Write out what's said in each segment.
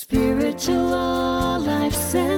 Spiritual Life Center.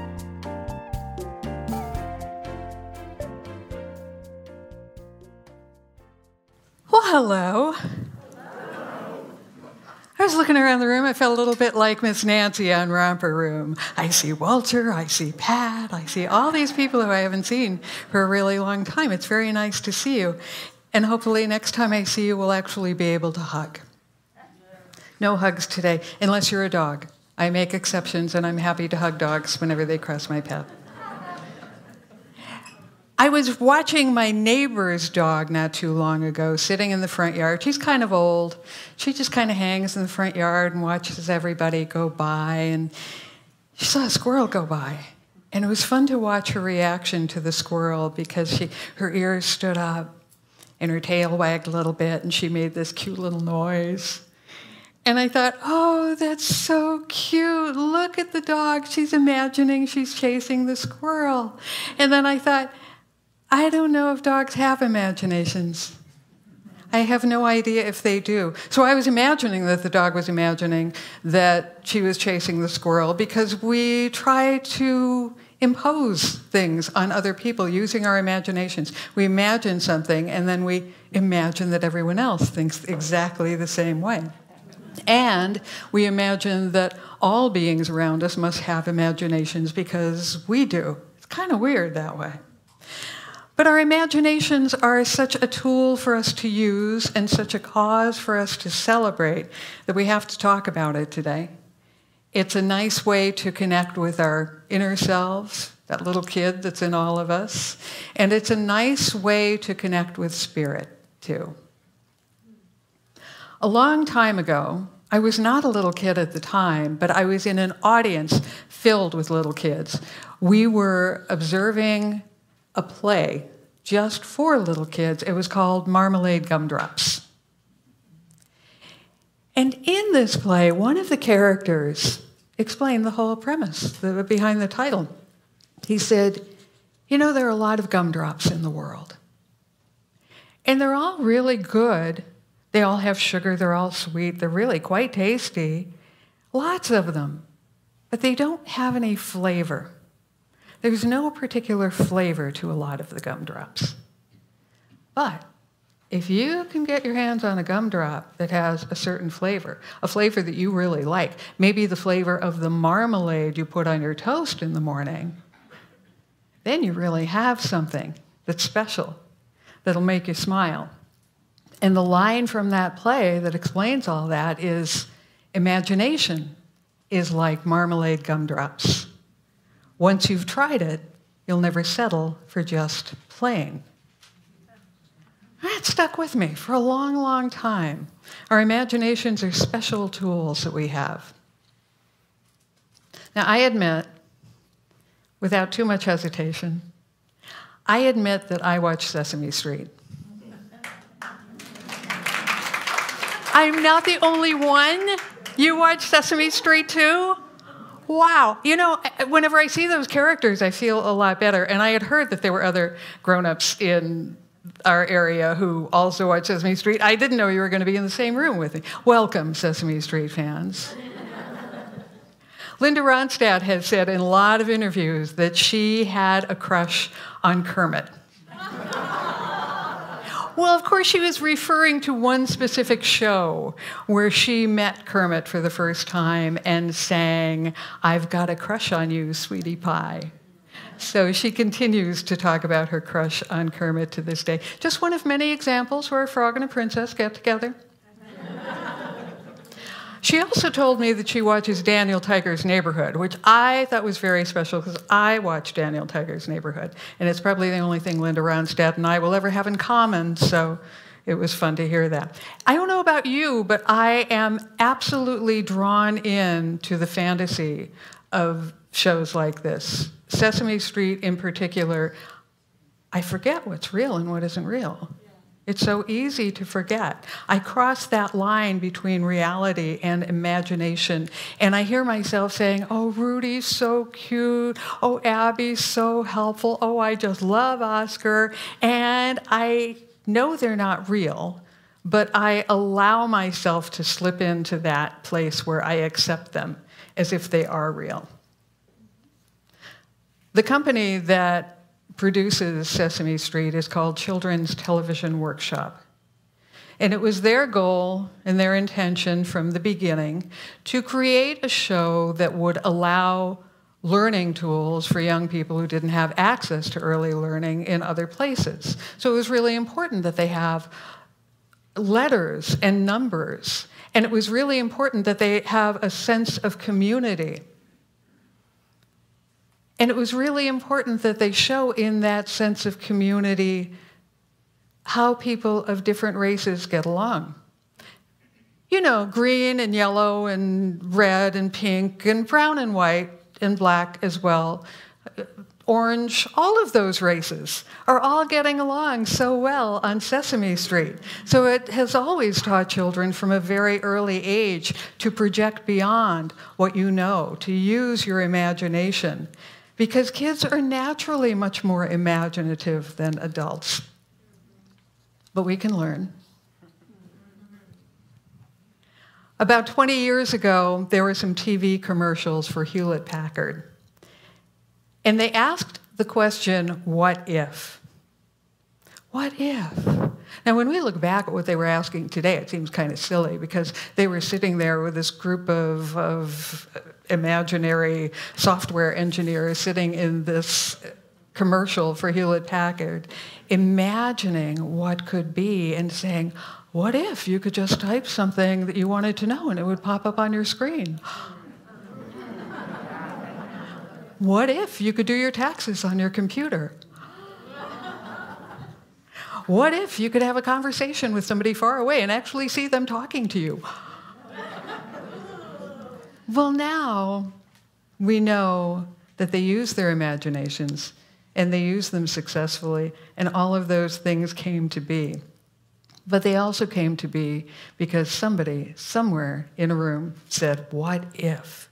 Around the room. I felt a little bit like Miss Nancy on Romper Room. I see Walter, I see Pat, I see all these people who I haven't seen for a really long time. It's very nice to see you. And hopefully, next time I see you, we'll actually be able to hug. No hugs today, unless you're a dog. I make exceptions, and I'm happy to hug dogs whenever they cross my path. I was watching my neighbor's dog not too long ago sitting in the front yard. She's kind of old. She just kind of hangs in the front yard and watches everybody go by. And she saw a squirrel go by. And it was fun to watch her reaction to the squirrel because she, her ears stood up and her tail wagged a little bit and she made this cute little noise. And I thought, oh, that's so cute. Look at the dog. She's imagining she's chasing the squirrel. And then I thought, I don't know if dogs have imaginations. I have no idea if they do. So I was imagining that the dog was imagining that she was chasing the squirrel because we try to impose things on other people using our imaginations. We imagine something and then we imagine that everyone else thinks exactly the same way. And we imagine that all beings around us must have imaginations because we do. It's kind of weird that way. But our imaginations are such a tool for us to use and such a cause for us to celebrate that we have to talk about it today. It's a nice way to connect with our inner selves, that little kid that's in all of us. And it's a nice way to connect with spirit, too. A long time ago, I was not a little kid at the time, but I was in an audience filled with little kids. We were observing a play just for little kids. It was called Marmalade Gumdrops. And in this play, one of the characters explained the whole premise behind the title. He said, You know, there are a lot of gumdrops in the world, and they're all really good. They all have sugar, they're all sweet, they're really quite tasty, lots of them, but they don't have any flavor. There's no particular flavor to a lot of the gumdrops. But if you can get your hands on a gumdrop that has a certain flavor, a flavor that you really like, maybe the flavor of the marmalade you put on your toast in the morning, then you really have something that's special that'll make you smile. And the line from that play that explains all that is imagination is like marmalade gumdrops. Once you've tried it, you'll never settle for just plain. That stuck with me for a long, long time. Our imaginations are special tools that we have. Now, I admit, without too much hesitation, I admit that I watch Sesame Street. I'm not the only one. You watch Sesame Street too? Wow. You know, eh, eh, whenever I see those characters, I feel a lot better. And I had heard that there were other grown ups in our area who also watch Sesame Street. I didn't know you were going to be in the same room with me. Welcome, Sesame Street fans. Linda Ronstadt has said in a lot of interviews that she had a crush on Kermit. Well, of course, she was referring to one specific show where she met Kermit for the first time and sang, I've got a crush on you, sweetie pie. So she continues to talk about her crush on Kermit to this day. Just one of many examples where a frog and a princess get together. She also told me that she watches Daniel Tiger's Neighborhood, which I thought was very special because I watch Daniel Tiger's Neighborhood, and it's probably the only thing Linda Ronstadt and I will ever have in common. So it was fun to hear that. I don't know about you, but I am absolutely drawn in to the fantasy of shows like this. Sesame Street, in particular, I forget what's real and what isn't real. It's so easy to forget. I cross that line between reality and imagination, and I hear myself saying, Oh, Rudy's so cute. Oh, Abby's so helpful. Oh, I just love Oscar. And I know they're not real, but I allow myself to slip into that place where I accept them as if they are real. The company that produces Sesame Street is called Children's Television Workshop. And it was their goal and their intention from the beginning to create a show that would allow learning tools for young people who didn't have access to early learning in other places. So it was really important that they have letters and numbers. And it was really important that they have a sense of community. And it was really important that they show in that sense of community how people of different races get along. You know, green and yellow and red and pink and brown and white and black as well, orange, all of those races are all getting along so well on Sesame Street. So it has always taught children from a very early age to project beyond what you know, to use your imagination because kids are naturally much more imaginative than adults. But we can learn. About 20 years ago, there were some TV commercials for Hewlett Packard. And they asked the question, what if? What if? Now, when we look back at what they were asking today, it seems kind of silly because they were sitting there with this group of, of imaginary software engineer sitting in this commercial for Hewlett Packard, imagining what could be and saying, what if you could just type something that you wanted to know and it would pop up on your screen? what if you could do your taxes on your computer? What if you could have a conversation with somebody far away and actually see them talking to you? Well, now we know that they use their imaginations and they use them successfully, and all of those things came to be. But they also came to be because somebody, somewhere in a room, said, What if?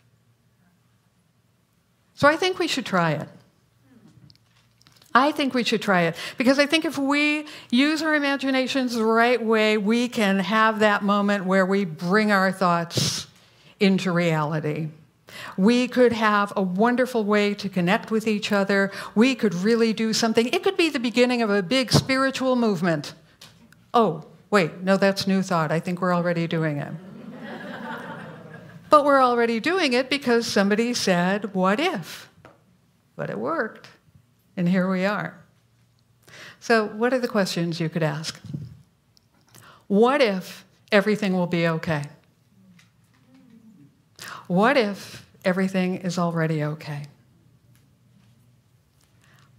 So I think we should try it. I think we should try it because I think if we use our imaginations the right way, we can have that moment where we bring our thoughts into reality. We could have a wonderful way to connect with each other. We could really do something. It could be the beginning of a big spiritual movement. Oh, wait, no, that's new thought. I think we're already doing it. but we're already doing it because somebody said, What if? But it worked. And here we are. So, what are the questions you could ask? What if everything will be okay? What if everything is already okay?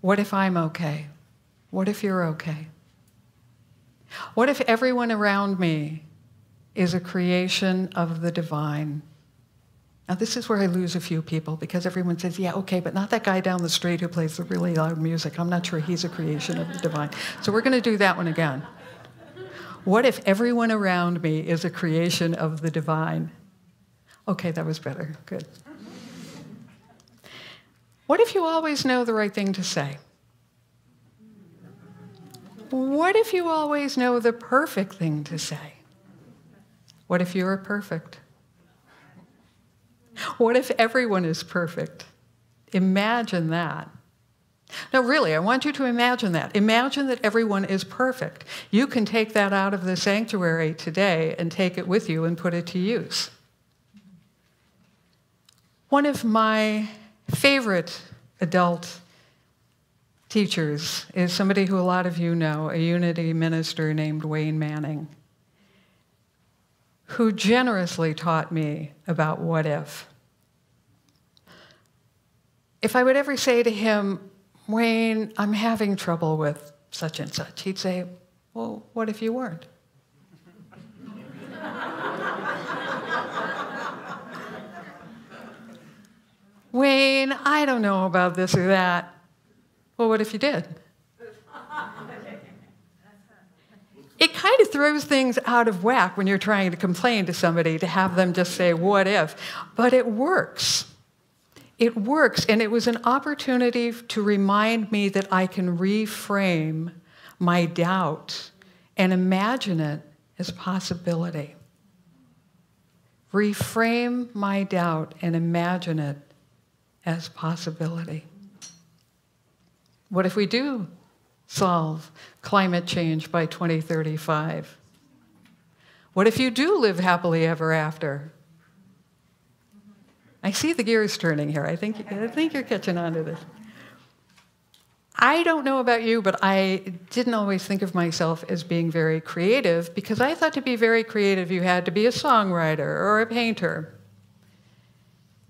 What if I'm okay? What if you're okay? What if everyone around me is a creation of the divine? Now, this is where I lose a few people because everyone says, yeah, okay, but not that guy down the street who plays the really loud music. I'm not sure he's a creation of the divine. So we're going to do that one again. What if everyone around me is a creation of the divine? Okay, that was better. Good. What if you always know the right thing to say? What if you always know the perfect thing to say? What if you're perfect? What if everyone is perfect? Imagine that. No, really, I want you to imagine that. Imagine that everyone is perfect. You can take that out of the sanctuary today and take it with you and put it to use. One of my favorite adult teachers is somebody who a lot of you know, a unity minister named Wayne Manning, who generously taught me about what if. If I would ever say to him, Wayne, I'm having trouble with such and such, he'd say, Well, what if you weren't? Wayne, I don't know about this or that. Well, what if you did? It kind of throws things out of whack when you're trying to complain to somebody to have them just say, What if? But it works. It works. And it was an opportunity to remind me that I can reframe my doubt and imagine it as possibility. Reframe my doubt and imagine it as possibility. What if we do solve climate change by 2035? What if you do live happily ever after? I see the gears turning here. I think, I think you're catching on to this. I don't know about you, but I didn't always think of myself as being very creative because I thought to be very creative, you had to be a songwriter or a painter.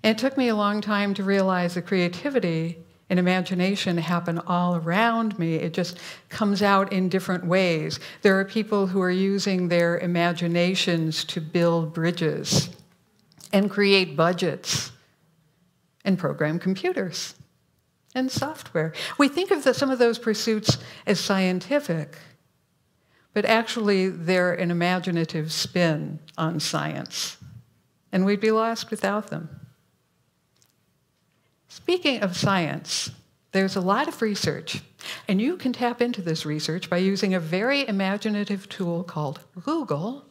It took me a long time to realize the creativity and imagination happen all around me. It just comes out in different ways. There are people who are using their imaginations to build bridges and create budgets and program computers and software. We think of the, some of those pursuits as scientific, but actually they're an imaginative spin on science, and we'd be lost without them. Speaking of science, there's a lot of research, and you can tap into this research by using a very imaginative tool called Google.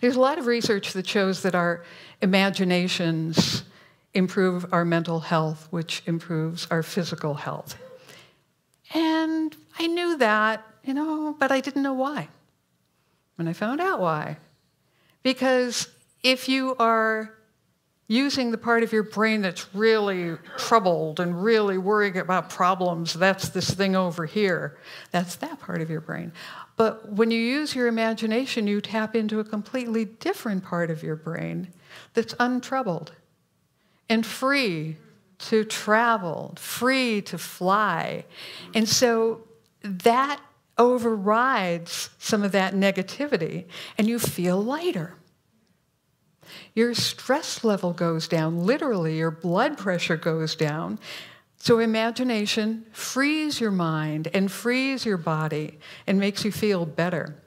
There's a lot of research that shows that our imaginations improve our mental health, which improves our physical health. And I knew that, you know, but I didn't know why. And I found out why. Because if you are using the part of your brain that's really troubled and really worrying about problems, that's this thing over here. That's that part of your brain. But when you use your imagination, you tap into a completely different part of your brain that's untroubled and free to travel, free to fly. And so that overrides some of that negativity, and you feel lighter your stress level goes down. Literally, your blood pressure goes down. So, imagination frees your mind and frees your body and makes you feel better.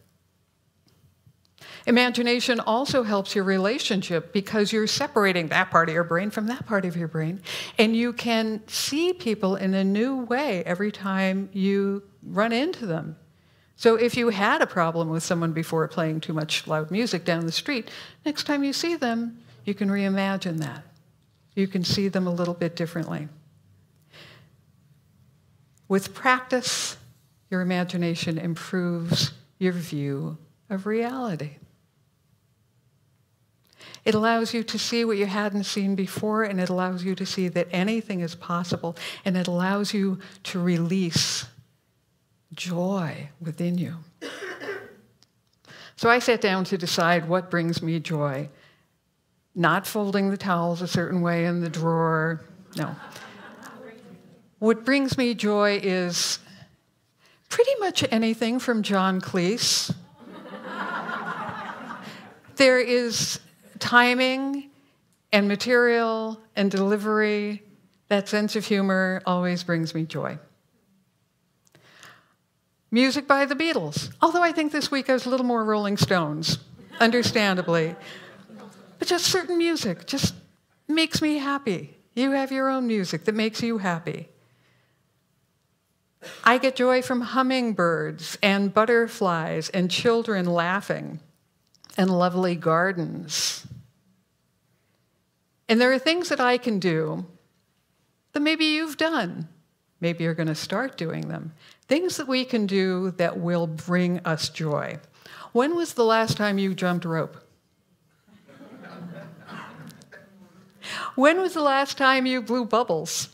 Imagination also helps your relationship because you're separating that part of your brain from that part of your brain. And you can see people in a new way every time you run into them. So if you had a problem with someone before playing too much loud music down the street, next time you see them, you can reimagine that. You can see them a little bit differently. With practice, your imagination improves your view of reality. It allows you to see what you hadn't seen before, and it allows you to see that anything is possible, and it allows you to release joy within you. So I sat down to decide what brings me joy. Not folding the towels a certain way in the drawer, no. What brings me joy is pretty much anything from John Cleese. there is timing and material and delivery. That sense of humor always brings me joy. Music by the Beatles. Although I think this week I was a little more Rolling Stones, understandably. But just certain music just makes me happy. You have your own music that makes you happy. I get joy from hummingbirds and butterflies and children laughing and lovely gardens. And there are things that I can do that maybe you've done. Maybe you're going to start doing them. Things that we can do that will bring us joy. When was the last time you jumped rope? when was the last time you blew bubbles?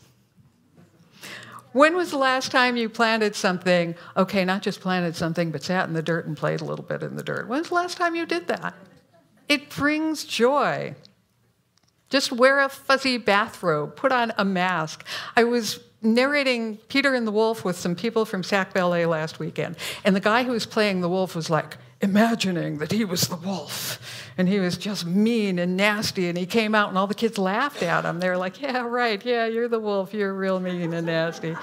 When was the last time you planted something? Okay, not just planted something, but sat in the dirt and played a little bit in the dirt. When's the last time you did that? It brings joy. Just wear a fuzzy bathrobe, put on a mask. I was narrating Peter and the Wolf with some people from Sac Ballet last weekend, and the guy who was playing the wolf was like, imagining that he was the wolf. And he was just mean and nasty. And he came out, and all the kids laughed at him. They were like, Yeah, right. Yeah, you're the wolf. You're real mean and nasty.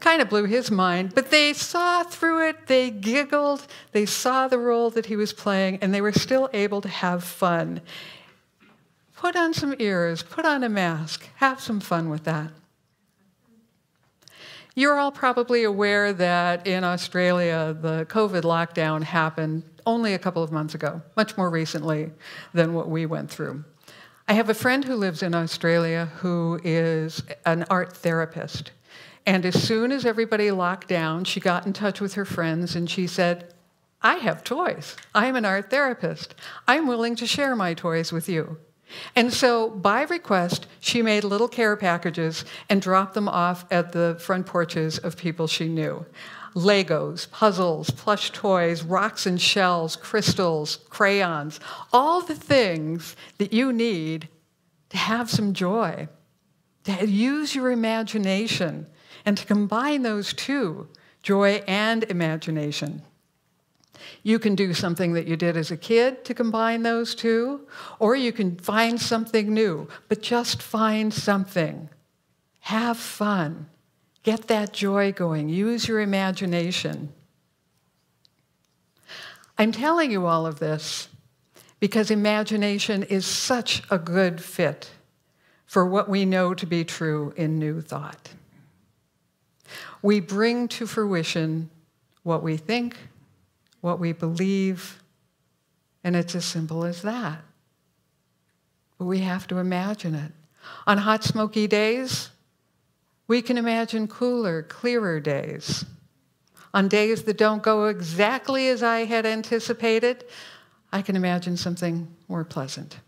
kind of blew his mind. But they saw through it. They giggled. They saw the role that he was playing, and they were still able to have fun. Put on some ears, put on a mask, have some fun with that. You're all probably aware that in Australia, the COVID lockdown happened only a couple of months ago, much more recently than what we went through. I have a friend who lives in Australia who is an art therapist. And as soon as everybody locked down, she got in touch with her friends and she said, I have toys. I'm an art therapist. I'm willing to share my toys with you. And so, by request, she made little care packages and dropped them off at the front porches of people she knew. Legos, puzzles, plush toys, rocks and shells, crystals, crayons, all the things that you need to have some joy, to use your imagination, and to combine those two, joy and imagination. You can do something that you did as a kid to combine those two, or you can find something new, but just find something. Have fun. Get that joy going. Use your imagination. I'm telling you all of this because imagination is such a good fit for what we know to be true in New Thought. We bring to fruition what we think, what we believe, and it's as simple as that. But we have to imagine it. On hot, smoky days, we can imagine cooler, clearer days. On days that don't go exactly as I had anticipated, I can imagine something more pleasant.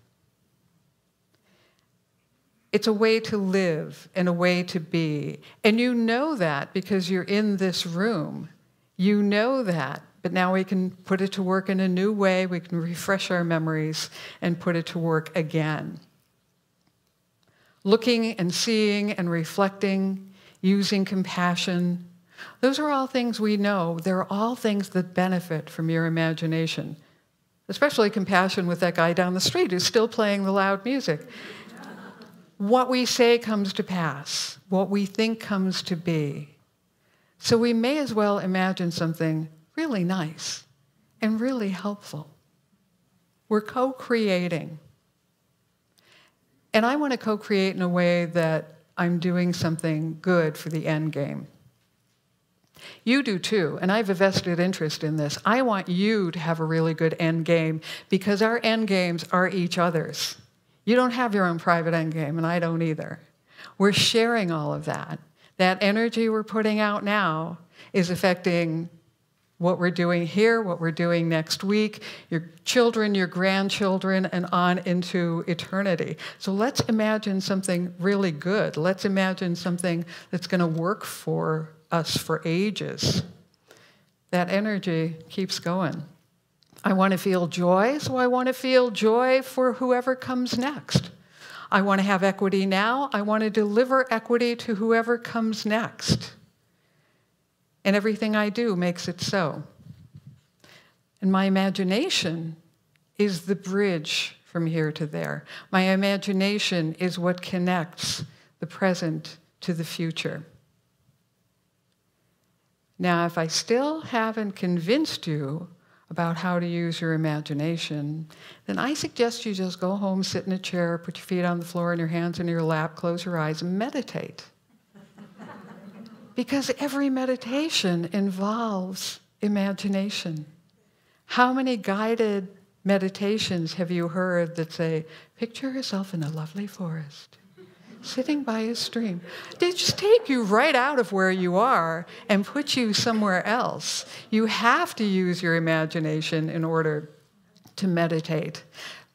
It's a way to live and a way to be. And you know that because you're in this room. You know that but now we can put it to work in a new way. We can refresh our memories and put it to work again. Looking and seeing and reflecting, using compassion, those are all things we know. They're all things that benefit from your imagination, especially compassion with that guy down the street who's still playing the loud music. what we say comes to pass, what we think comes to be. So we may as well imagine something really nice and really helpful. We're co creating. And I want to co create in a way that I'm doing something good for the end game. You do too, and I have a vested interest in this. I want you to have a really good end game because our end games are each other's. You don't have your own private end game, and I don't either. We're sharing all of that. That energy we're putting out now is affecting what we're doing here, what we're doing next week, your children, your grandchildren, and on into eternity. So let's imagine something really good. Let's imagine something that's going to work for us for ages. That energy keeps going. I want to feel joy, so I want to feel joy for whoever comes next. I want to have equity now. I want to deliver equity to whoever comes next and everything I do makes it so. And my imagination is the bridge from here to there. My imagination is what connects the present to the future. Now, if I still haven't convinced you about how to use your imagination, then I suggest you just go home, sit in a chair, put your feet on the floor and your hands in your lap, close your eyes, and meditate. Because every meditation involves imagination. How many guided meditations have you heard that say, picture yourself in a lovely forest, sitting by a stream? They just take you right out of where you are and put you somewhere else. You have to use your imagination in order to meditate.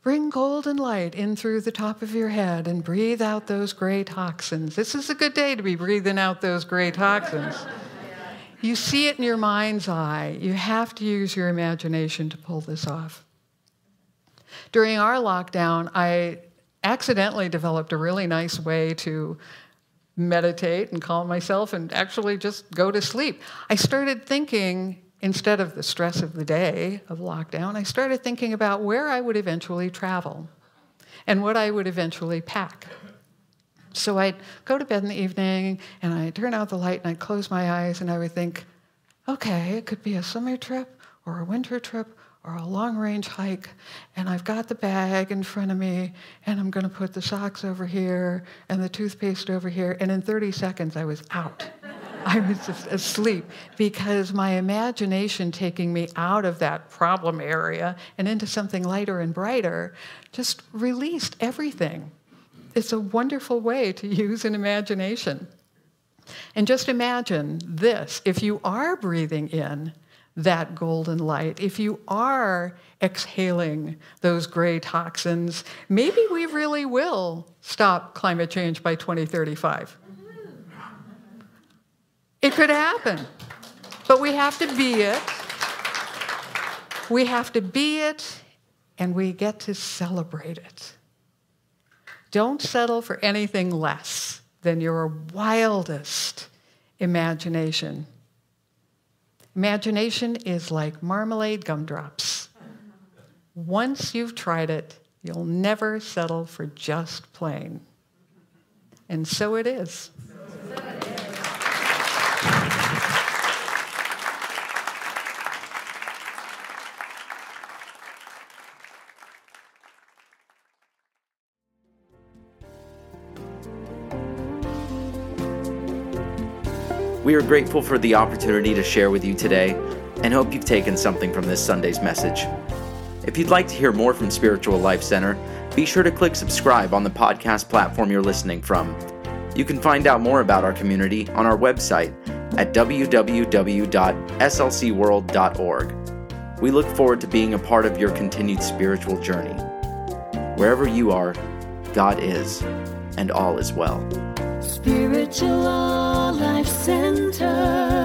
Bring golden light in through the top of your head and breathe out those gray toxins. This is a good day to be breathing out those gray toxins. You see it in your mind's eye. You have to use your imagination to pull this off. During our lockdown, I accidentally developed a really nice way to meditate and calm myself and actually just go to sleep. I started thinking, instead of the stress of the day of lockdown, I started thinking about where I would eventually travel and what I would eventually pack. So I'd go to bed in the evening and I'd turn out the light and I'd close my eyes and I would think, okay, it could be a summer trip or a winter trip or a long range hike, and I've got the bag in front of me, and I'm going to put the socks over here and the toothpaste over here, and in 30 seconds I was out. I was just asleep because my imagination taking me out of that problem area and into something lighter and brighter just released everything. It's a wonderful way to use an imagination. And just imagine this if you are breathing in, that golden light, if you are exhaling those gray toxins, maybe we really will stop climate change by 2035. It could happen, but we have to be it. We have to be it, and we get to celebrate it. Don't settle for anything less than your wildest imagination. Imagination is like marmalade gumdrops. Once you've tried it, you'll never settle for just plain. And so it is. We are grateful for the opportunity to share with you today and hope you've taken something from this Sunday's message. If you'd like to hear more from Spiritual Life Center, be sure to click subscribe on the podcast platform you're listening from. You can find out more about our community on our website at www.slcworld.org. We look forward to being a part of your continued spiritual journey. Wherever you are, God is, and all is well. Spiritual Life Center.